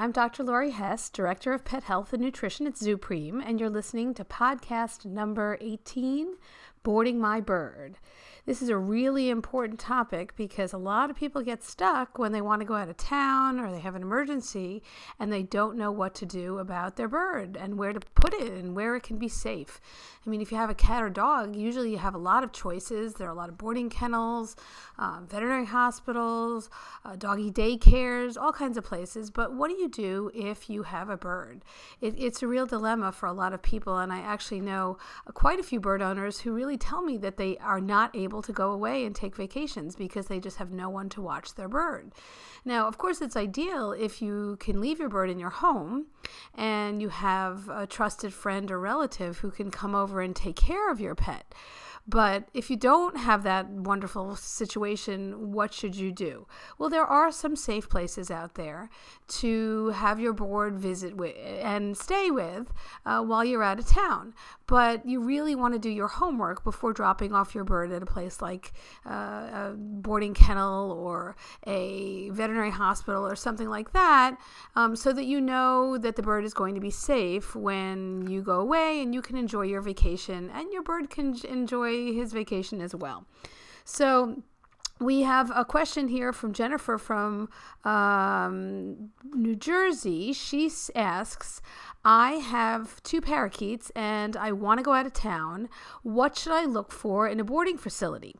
I'm Dr. Lori Hess, Director of Pet Health and Nutrition at ZuPreem, and you're listening to podcast number 18 Boarding My Bird. This is a really important topic because a lot of people get stuck when they want to go out of town or they have an emergency and they don't know what to do about their bird and where to put it and where it can be safe. I mean, if you have a cat or dog, usually you have a lot of choices. There are a lot of boarding kennels, um, veterinary hospitals, uh, doggy daycares, all kinds of places. But what do you do if you have a bird? It, it's a real dilemma for a lot of people, and I actually know quite a few bird owners who really tell me that they are not able to go away and take vacations because they just have no one to watch their bird. Now, of course, it's ideal if you can leave your bird in your home and you have a trusted friend or relative who can come over and take care of your pet. But if you don't have that wonderful situation, what should you do? Well, there are some safe places out there to have your board visit with and stay with uh, while you're out of town. But you really want to do your homework before dropping off your bird at a place like uh, a boarding kennel or a veterinary hospital or something like that, um, so that you know that the bird is going to be safe when you go away and you can enjoy your vacation and your bird can enjoy his vacation as well. So, we have a question here from Jennifer from um, New Jersey. She asks, I have two parakeets and I want to go out of town. What should I look for in a boarding facility?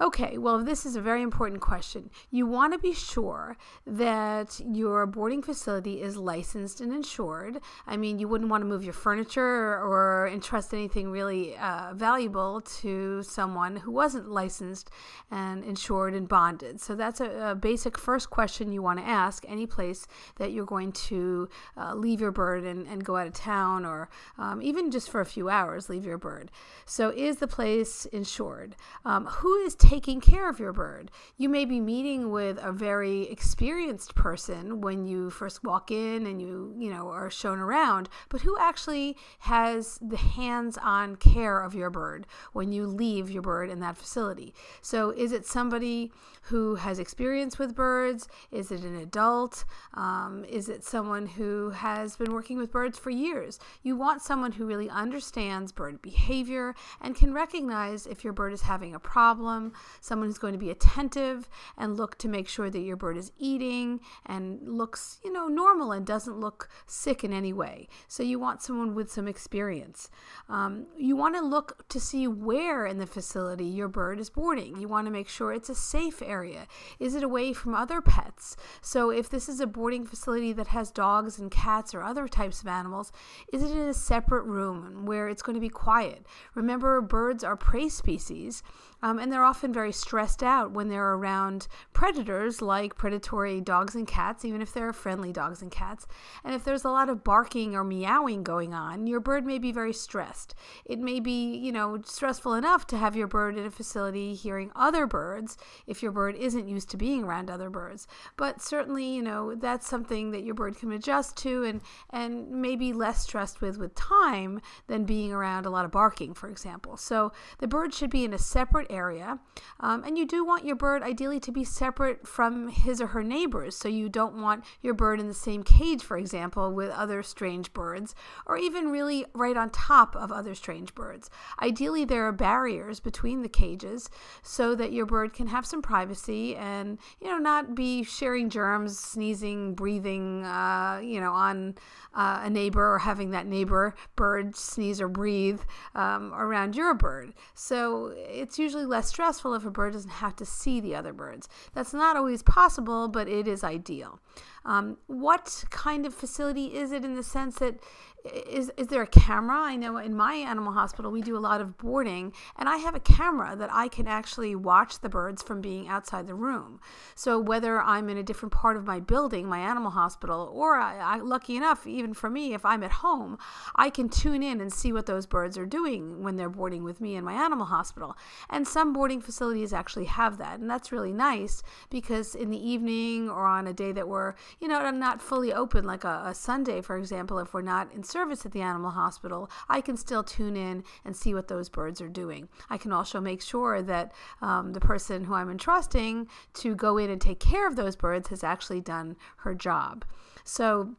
Okay, well, this is a very important question. You want to be sure that your boarding facility is licensed and insured. I mean, you wouldn't want to move your furniture or entrust anything really uh, valuable to someone who wasn't licensed and insured and bonded. So that's a, a basic first question you want to ask any place that you're going to uh, leave your bird and, and, go out of town or um, even just for a few hours, leave your bird. So, is the place insured? Um, who is taking care of your bird. You may be meeting with a very experienced person when you first walk in and you, you know, are shown around, but who actually has the hands-on care of your bird when you leave your bird in that facility. So is it somebody who has experience with birds? Is it an adult? Um, is it someone who has been working with birds for years? You want someone who really understands bird behavior and can recognize if your bird is having a problem, someone who's going to be attentive and look to make sure that your bird is eating and looks, you know, normal and doesn't look sick in any way. So you want someone with some experience. Um, you want to look to see where in the facility your bird is boarding. You want to make sure it's a safe area. Is it away from other pets? So if this is a boarding facility that has dogs and cats or other types of animals, is it in a separate room where it's going to be quiet? Remember, birds are prey species. Um, and they're often very stressed out when they're around predators like predatory dogs and cats, even if they're friendly dogs and cats. And if there's a lot of barking or meowing going on, your bird may be very stressed. It may be, you know, stressful enough to have your bird in a facility hearing other birds if your bird isn't used to being around other birds. But certainly, you know, that's something that your bird can adjust to and, and maybe less stressed with with time than being around a lot of barking, for example. So the bird should be in a separate area. Um, and you do want your bird ideally to be separate from his or her neighbors. So you don't want your bird in the same cage, for example, with other strange birds, or even really right on top of other strange birds. Ideally, there are barriers between the cages so that your bird can have some privacy and, you know, not be sharing germs, sneezing, breathing, uh, you know, on uh, a neighbor or having that neighbor bird sneeze or breathe um, around your bird. So it's usually less stressful if a bird doesn't have to see the other birds. That's not always possible, but it is ideal. Um, what kind of facility is it in the sense that is is there a camera? I know in my animal hospital we do a lot of boarding, and I have a camera that I can actually watch the birds from being outside the room. So whether I'm in a different part of my building, my animal hospital, or I, I, lucky enough, even for me, if I'm at home, I can tune in and see what those birds are doing when they're boarding with me in my animal hospital. And some boarding facilities actually have that, and that's really nice because in the evening or on a day that we're you know not fully open, like a, a Sunday, for example, if we're not in service at the animal hospital, I can still tune in and see what those birds are doing. I can also make sure that um, the person who I'm entrusting to go in and take care of those birds has actually done her job. So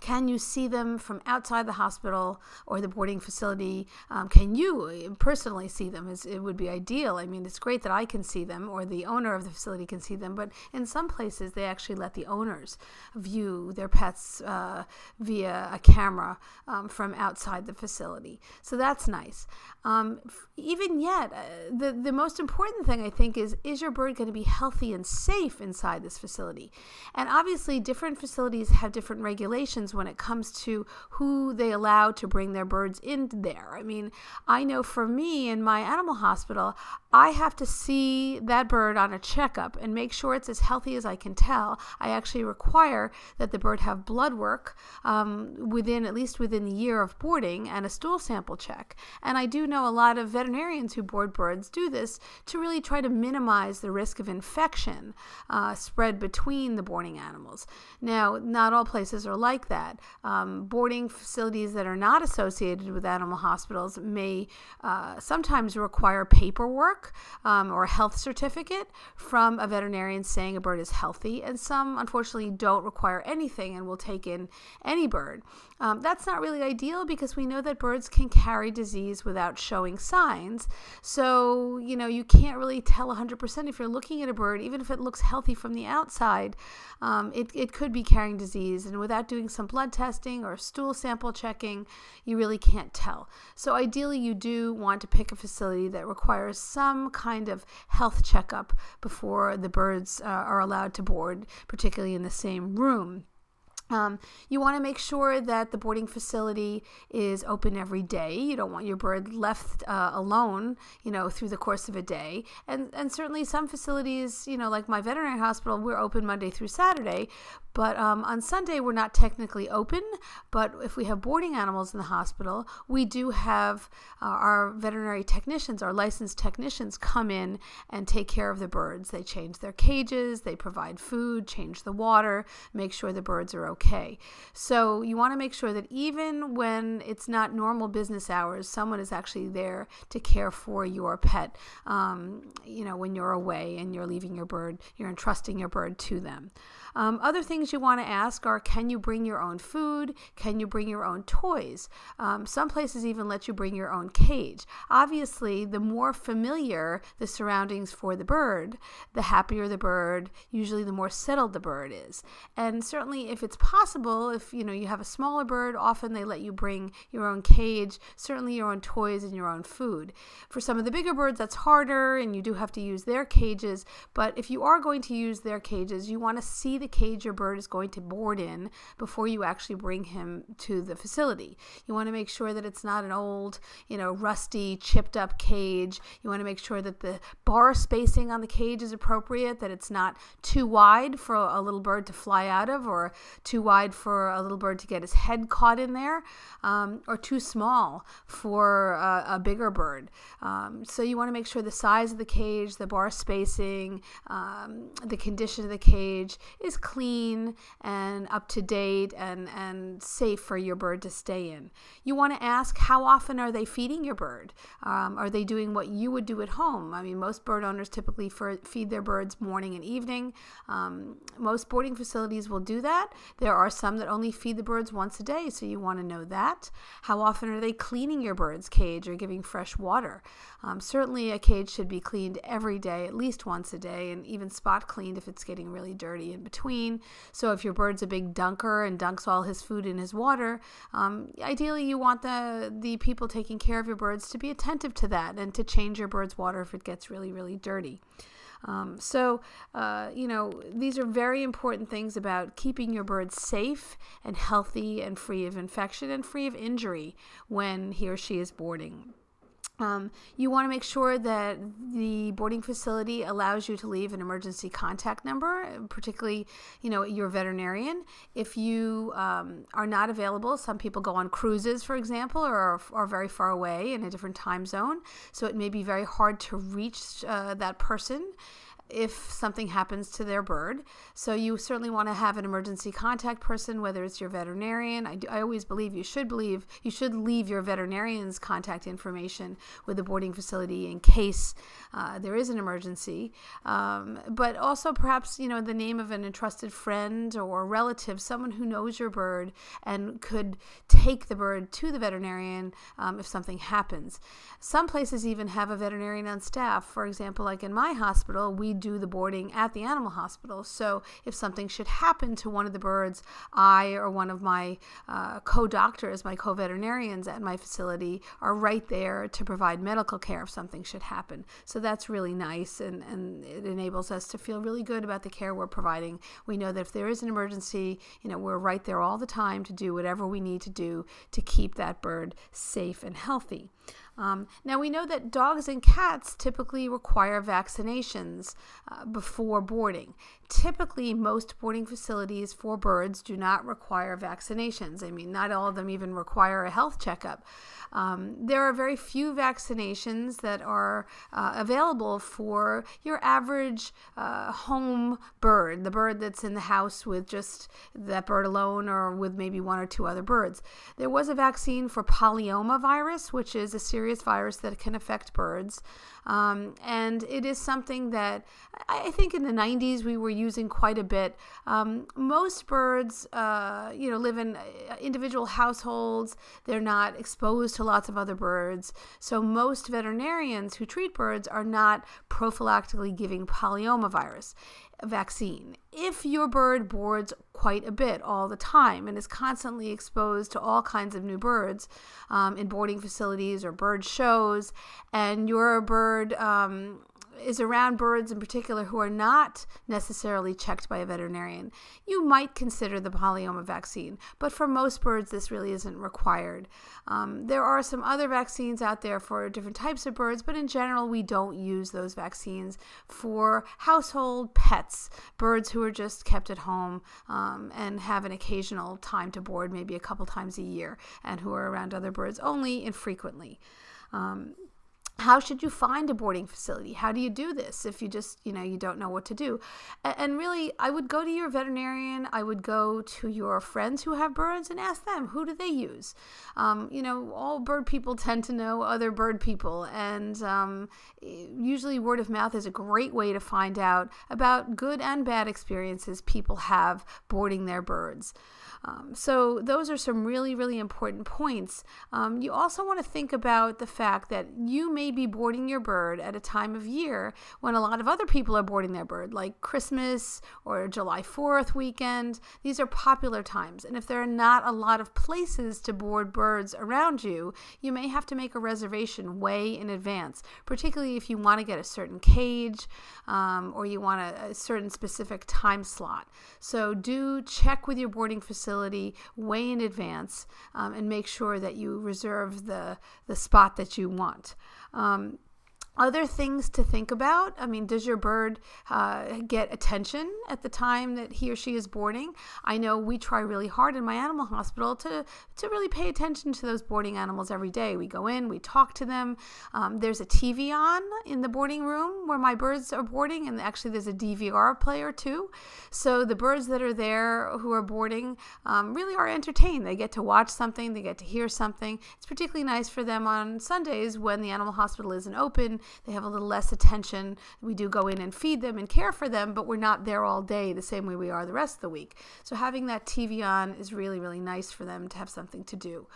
can you see them from outside the hospital or the boarding facility? Um, can you personally see them? It's, it would be ideal. I mean, it's great that I can see them or the owner of the facility can see them, but in some places they actually let the owners view their pets uh, via a camera um, from outside the facility. So that's nice. Um, even yet, uh, the, the most important thing I think is is your bird going to be healthy and safe inside this facility? And obviously, different facilities have different regulations when it comes to who they allow to bring their birds in there. I mean, I know for me in my animal hospital, I have to see that bird on a checkup and make sure it's as healthy as I can tell. I actually require that the bird have blood work um, within at least within the year of boarding and a stool sample check. And I do know a lot of veterinarians who board birds do this to really try to minimize the risk of infection uh, spread between the boarding animals. Now, not all places are like that that. Um, boarding facilities that are not associated with animal hospitals may uh, sometimes require paperwork um, or a health certificate from a veterinarian saying a bird is healthy, and some unfortunately don't require anything and will take in any bird. Um, that's not really ideal because we know that birds can carry disease without showing signs. So, you know, you can't really tell 100% if you're looking at a bird, even if it looks healthy from the outside, um, it, it could be carrying disease. And without doing some blood testing or stool sample checking, you really can't tell. So, ideally, you do want to pick a facility that requires some kind of health checkup before the birds uh, are allowed to board, particularly in the same room. Um, you want to make sure that the boarding facility is open every day. You don't want your bird left uh, alone, you know, through the course of a day. And and certainly some facilities, you know, like my veterinary hospital, we're open Monday through Saturday, but um, on Sunday, we're not technically open. But if we have boarding animals in the hospital, we do have uh, our veterinary technicians, our licensed technicians, come in and take care of the birds. They change their cages, they provide food, change the water, make sure the birds are okay. So you want to make sure that even when it's not normal business hours, someone is actually there to care for your pet. Um, you know, when you're away and you're leaving your bird, you're entrusting your bird to them. Um, other things you want to ask are can you bring your own food? Can you bring your own toys? Um, some places even let you bring your own cage. Obviously, the more familiar the surroundings for the bird, the happier the bird, usually the more settled the bird is. And certainly, if it's possible, if you know you have a smaller bird, often they let you bring your own cage, certainly your own toys and your own food. For some of the bigger birds, that's harder and you do have to use their cages. But if you are going to use their cages, you want to see the cage your bird is going to board in before you actually bring him to the facility. You want to make sure that it's not an old, you know, rusty, chipped up cage. You want to make sure that the bar spacing on the cage is appropriate, that it's not too wide for a little bird to fly out of or too too wide for a little bird to get his head caught in there, um, or too small for a, a bigger bird. Um, so you want to make sure the size of the cage, the bar spacing, um, the condition of the cage is clean and up to date and, and safe for your bird to stay in. You want to ask how often are they feeding your bird? Um, are they doing what you would do at home? I mean, most bird owners typically for, feed their birds morning and evening. Um, most boarding facilities will do that. There are some that only feed the birds once a day, so you want to know that. How often are they cleaning your bird's cage or giving fresh water? Um, certainly, a cage should be cleaned every day, at least once a day, and even spot cleaned if it's getting really dirty in between. So, if your bird's a big dunker and dunks all his food in his water, um, ideally you want the the people taking care of your birds to be attentive to that and to change your bird's water if it gets really, really dirty. Um, so, uh, you know, these are very important things about keeping your bird safe and healthy and free of infection and free of injury when he or she is boarding. Um, you want to make sure that the boarding facility allows you to leave an emergency contact number, particularly, you know, your veterinarian. If you um, are not available, some people go on cruises, for example, or are, are, very far away in a different time zone. So it may be very hard to reach uh, that person if something happens to their bird. So you certainly want to have an emergency contact person, whether it's your veterinarian. I, do, I always believe you should believe you should leave your veterinarian's contact information with the boarding facility in case uh, there is an emergency. Um, but also perhaps you know the name of an entrusted friend or relative, someone who knows your bird and could take the bird to the veterinarian um, if something happens. Some places even have a veterinarian on staff. For example, like in my hospital, we do the boarding at the animal hospital. So if something should happen to one of the birds, I or one of my uh, co doctors, my co veterinarians at my facility, are right there to provide medical care if something should happen. So that's really nice and, and it enables us to feel really good about the care we're providing. We know that if there is an emergency, you know, we're right there all the time to do whatever we need to do to keep that bird safe and healthy. Um, now, we know that dogs and cats typically require vaccinations uh, before boarding. Typically, most boarding facilities for birds do not require vaccinations. I mean, not all of them even require a health checkup. Um, there are very few vaccinations that are uh, available for your average uh, home bird, the bird that's in the house with just that bird alone or with maybe one or two other birds. There was a vaccine for polyoma virus, which is a serious virus that can affect birds. Um, and it is something that I think in the 90s we were using quite a bit. Um, most birds, uh, you know, live in uh, individual households. They're not exposed to lots of other birds. So most veterinarians who treat birds are not prophylactically giving polyoma virus vaccine. If your bird boards quite a bit all the time and is constantly exposed to all kinds of new birds um, in boarding facilities or bird shows, and your bird um, is around birds in particular who are not necessarily checked by a veterinarian, you might consider the polyoma vaccine. But for most birds, this really isn't required. Um, there are some other vaccines out there for different types of birds, but in general, we don't use those vaccines for household pets, birds who are just kept at home um, and have an occasional time to board, maybe a couple times a year, and who are around other birds only infrequently. Um, how should you find a boarding facility? How do you do this if you just you know you don't know what to do? And really i would go to your veterinarian. I would go to your friends who have birds and ask them who do they use? Um, you know all bird people tend to know other bird people. And um, usually word of mouth is a great way to find out about good and bad experiences people have boarding their birds um, so, those are some really, really important points. Um, you also want to think about the fact that you may be boarding your bird at a time of year when a lot of other people are boarding their bird, like Christmas or July 4th weekend. These are popular times. And if there are not a lot of places to board birds around you, you may have to make a reservation way in advance, particularly if you want to get a certain cage um, or you want a, a certain specific time slot. So, do check with your boarding facility facility way in advance um, and make sure that you reserve the, the spot that you want. Um, other things to think about? I mean does your bird uh, get attention at the time that he or she is boarding? I know we try really hard in my animal hospital to to really pay attention to those boarding animals every day. We go in we talk to them. Um, there's a tv on in the boarding room where my birds are boarding and actually there's a dvr player too. So the birds that are there who are boarding um, really are entertained. They get to watch something they get to hear something. It's particularly nice for them on sundays when the animal hospital isn't open they have a little less attention. We do go in and feed them and care for them, but we're not there all day the same way we are the rest of the week. So having that TV on is really, really nice for them to have something to do.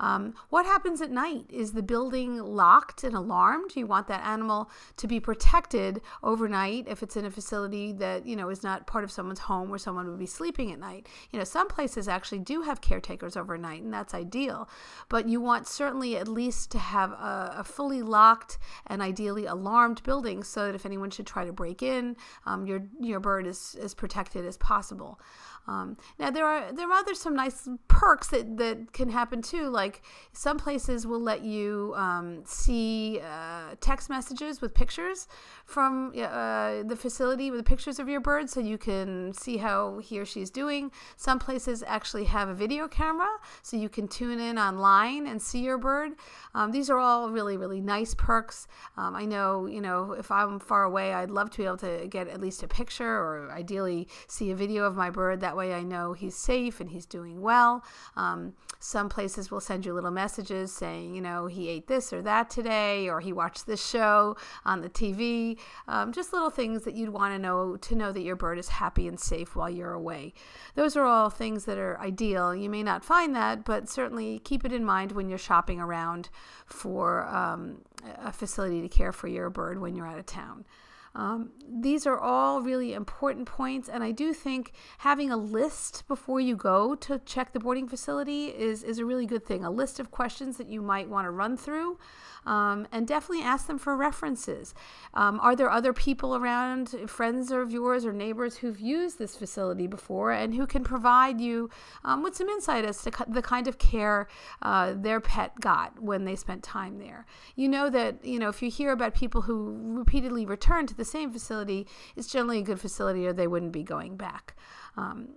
Um, what happens at night? Is the building locked and alarmed? You want that animal to be protected overnight if it's in a facility that you know is not part of someone's home where someone would be sleeping at night. You know, some places actually do have caretakers overnight, and that's ideal. But you want certainly at least to have a, a fully locked and ideally alarmed building so that if anyone should try to break in, um, your your bird is as protected as possible. Um, now there are there are other some nice perks that, that can happen too. Like some places will let you um, see uh, text messages with pictures from uh, the facility with pictures of your bird, so you can see how he or she is doing. Some places actually have a video camera, so you can tune in online and see your bird. Um, these are all really really nice perks. Um, I know you know if I'm far away, I'd love to be able to get at least a picture or ideally see a video of my bird. That way I know he's safe and he's doing well. Um, some places will send you little messages saying, you know, he ate this or that today, or he watched this show on the TV. Um, just little things that you'd want to know to know that your bird is happy and safe while you're away. Those are all things that are ideal. You may not find that, but certainly keep it in mind when you're shopping around for um, a facility to care for your bird when you're out of town. Um, these are all really important points, and I do think having a list before you go to check the boarding facility is, is a really good thing. A list of questions that you might want to run through um, and definitely ask them for references. Um, are there other people around, friends of yours or neighbors who've used this facility before and who can provide you um, with some insight as to the kind of care uh, their pet got when they spent time there? You know that, you know, if you hear about people who repeatedly return to the same facility, it's generally a good facility or they wouldn't be going back. Um,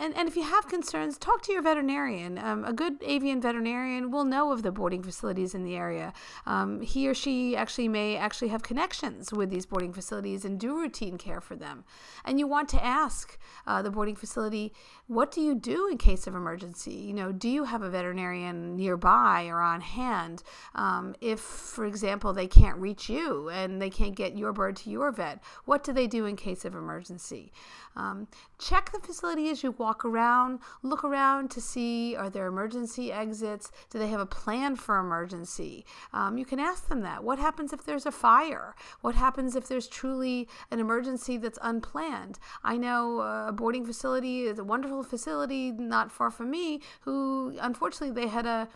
and, and if you have concerns, talk to your veterinarian. Um, a good avian veterinarian will know of the boarding facilities in the area. Um, he or she actually may actually have connections with these boarding facilities and do routine care for them. And you want to ask uh, the boarding facility, what do you do in case of emergency? You know, do you have a veterinarian nearby or on hand? Um, if, for example, they can't reach you and they can't get your bird to your vet, what do they do in case of emergency? Um, check the facility as you walk around. Look around to see are there emergency exits? Do they have a plan for emergency? Um, you can ask them that. What happens if there's a fire? What happens if there's truly an emergency that's unplanned? I know uh, a boarding facility is a wonderful facility not far from me who, unfortunately, they had a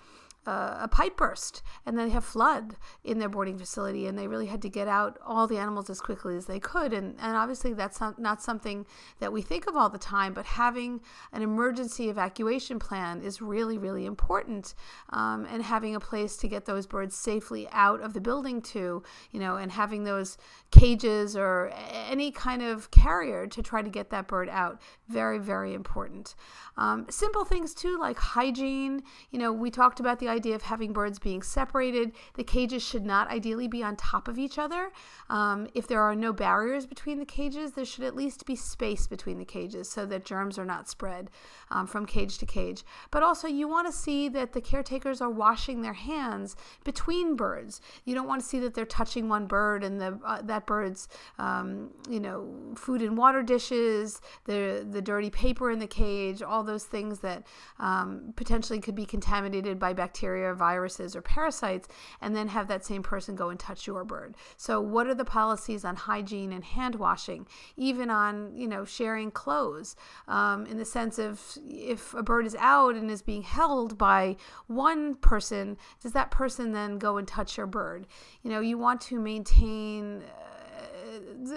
uh, a pipe burst and then they have flood in their boarding facility and they really had to get out all the animals as quickly as they could. And, and obviously that's not, not something that we think of all the time but having an emergency evacuation plan is really really important um, and having a place to get those birds safely out of the building to you know and having those cages or any kind of carrier to try to get that bird out very very important. Um, simple things too like hygiene. You know we talked about the idea of having birds being separated. The cages should not ideally be on top of each other. Um, if there are no barriers between the cages, there should at least be space between the cages so that germs are not spread um, from cage to cage. But also, you want to see that the caretakers are washing their hands between birds. You don't want to see that they're touching one bird and the uh, that bird's um, you know food and water dishes, the the dirty paper in the cage, all those things that um, potentially could be contaminated by bacteria bacteria, viruses, or parasites, and then have that same person go and touch your bird. So, what are the policies on hygiene and hand washing, even on you know sharing clothes, um, in the sense of if a bird is out and is being held by one person, does that person then go and touch your bird? You know, you want to maintain. Uh,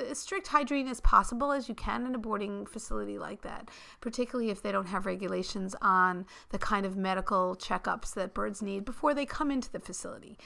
as strict hygiene as possible as you can in a boarding facility like that, particularly if they don't have regulations on the kind of medical checkups that birds need before they come into the facility.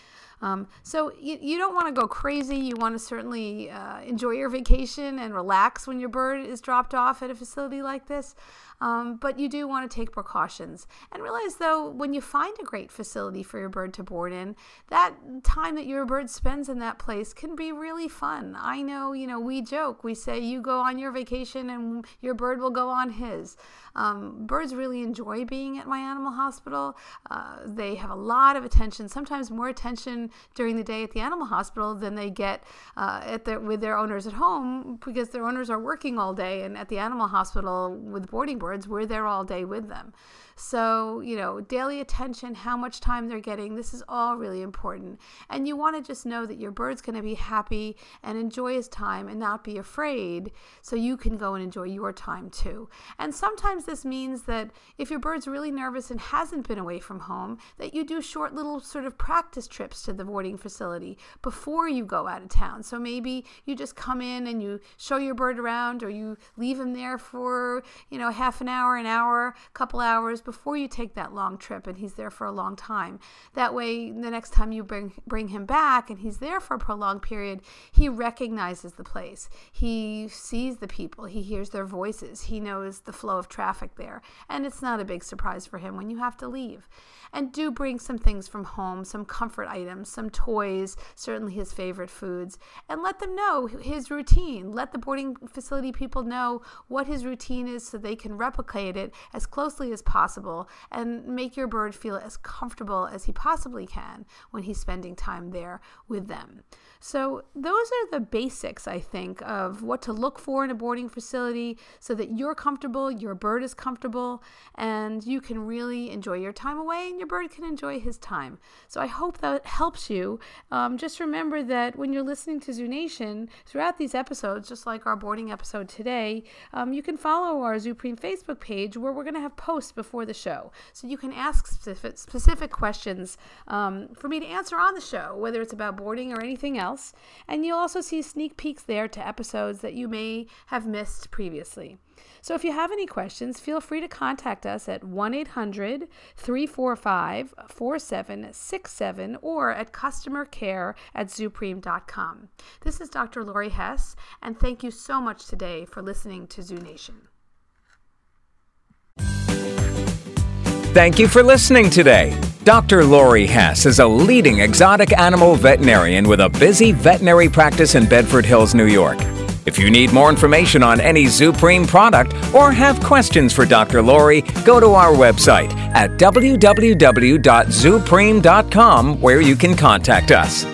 Um, so you, you don't want to go crazy. You want to certainly uh, enjoy your vacation and relax when your bird is dropped off at a facility like this. Um, but you do want to take precautions and realize, though, when you find a great facility for your bird to board in, that time that your bird spends in that place can be really fun. I know, you know, we joke, we say you go on your vacation and your bird will go on his. Um, birds really enjoy being at my animal hospital. Uh, they have a lot of attention, sometimes more attention during the day at the animal hospital than they get uh, at their, with their owners at home because their owners are working all day. And at the animal hospital with boarding birds, we're there all day with them. So, you know, daily attention, how much time they're getting, this is all really important. And you want to just know that your bird's going to be happy and enjoy his time and not be afraid so you can go and enjoy your time too. And sometimes this means that if your bird's really nervous and hasn't been away from home, that you do short little sort of practice trips to the boarding facility before you go out of town. So maybe you just come in and you show your bird around or you leave him there for, you know, half an hour, an hour, a couple hours before you take that long trip and he's there for a long time. That way, the next time you bring, bring him back and he's there for a prolonged period, he recognizes the place. He sees the people, he hears their voices, he knows the flow of traffic there. And it's not a big surprise for him when you have to leave. And do bring some things from home, some comfort items, some toys, certainly his favorite foods, and let them know his routine. Let the boarding facility people know what his routine is so they can replicate it as closely as possible possible and make your bird feel as comfortable as he possibly can when he's spending time there with them. So, those are the basics, I think, of what to look for in a boarding facility so that you're comfortable, your bird is comfortable, and you can really enjoy your time away and your bird can enjoy his time. So, I hope that helps you. Um, just remember that when you're listening to Zoo Nation throughout these episodes, just like our boarding episode today, um, you can follow our ZuPreem Facebook page where we're going to have posts before the show. So, you can ask specific, specific questions um, for me to answer on the show, whether it's about boarding or anything else and you'll also see sneak peeks there to episodes that you may have missed previously. So if you have any questions, feel free to contact us at 1 800 345 4767 or at customercare at zupreem.com. This is Dr. Lori Hess, and thank you so much today for listening to Zoo Nation. Thank you for listening today. Dr. Lori Hess is a leading exotic animal veterinarian with a busy veterinary practice in Bedford Hills, New York. If you need more information on any ZuPreem product or have questions for Dr. Lori, go to our website at www.zupreem.com where you can contact us.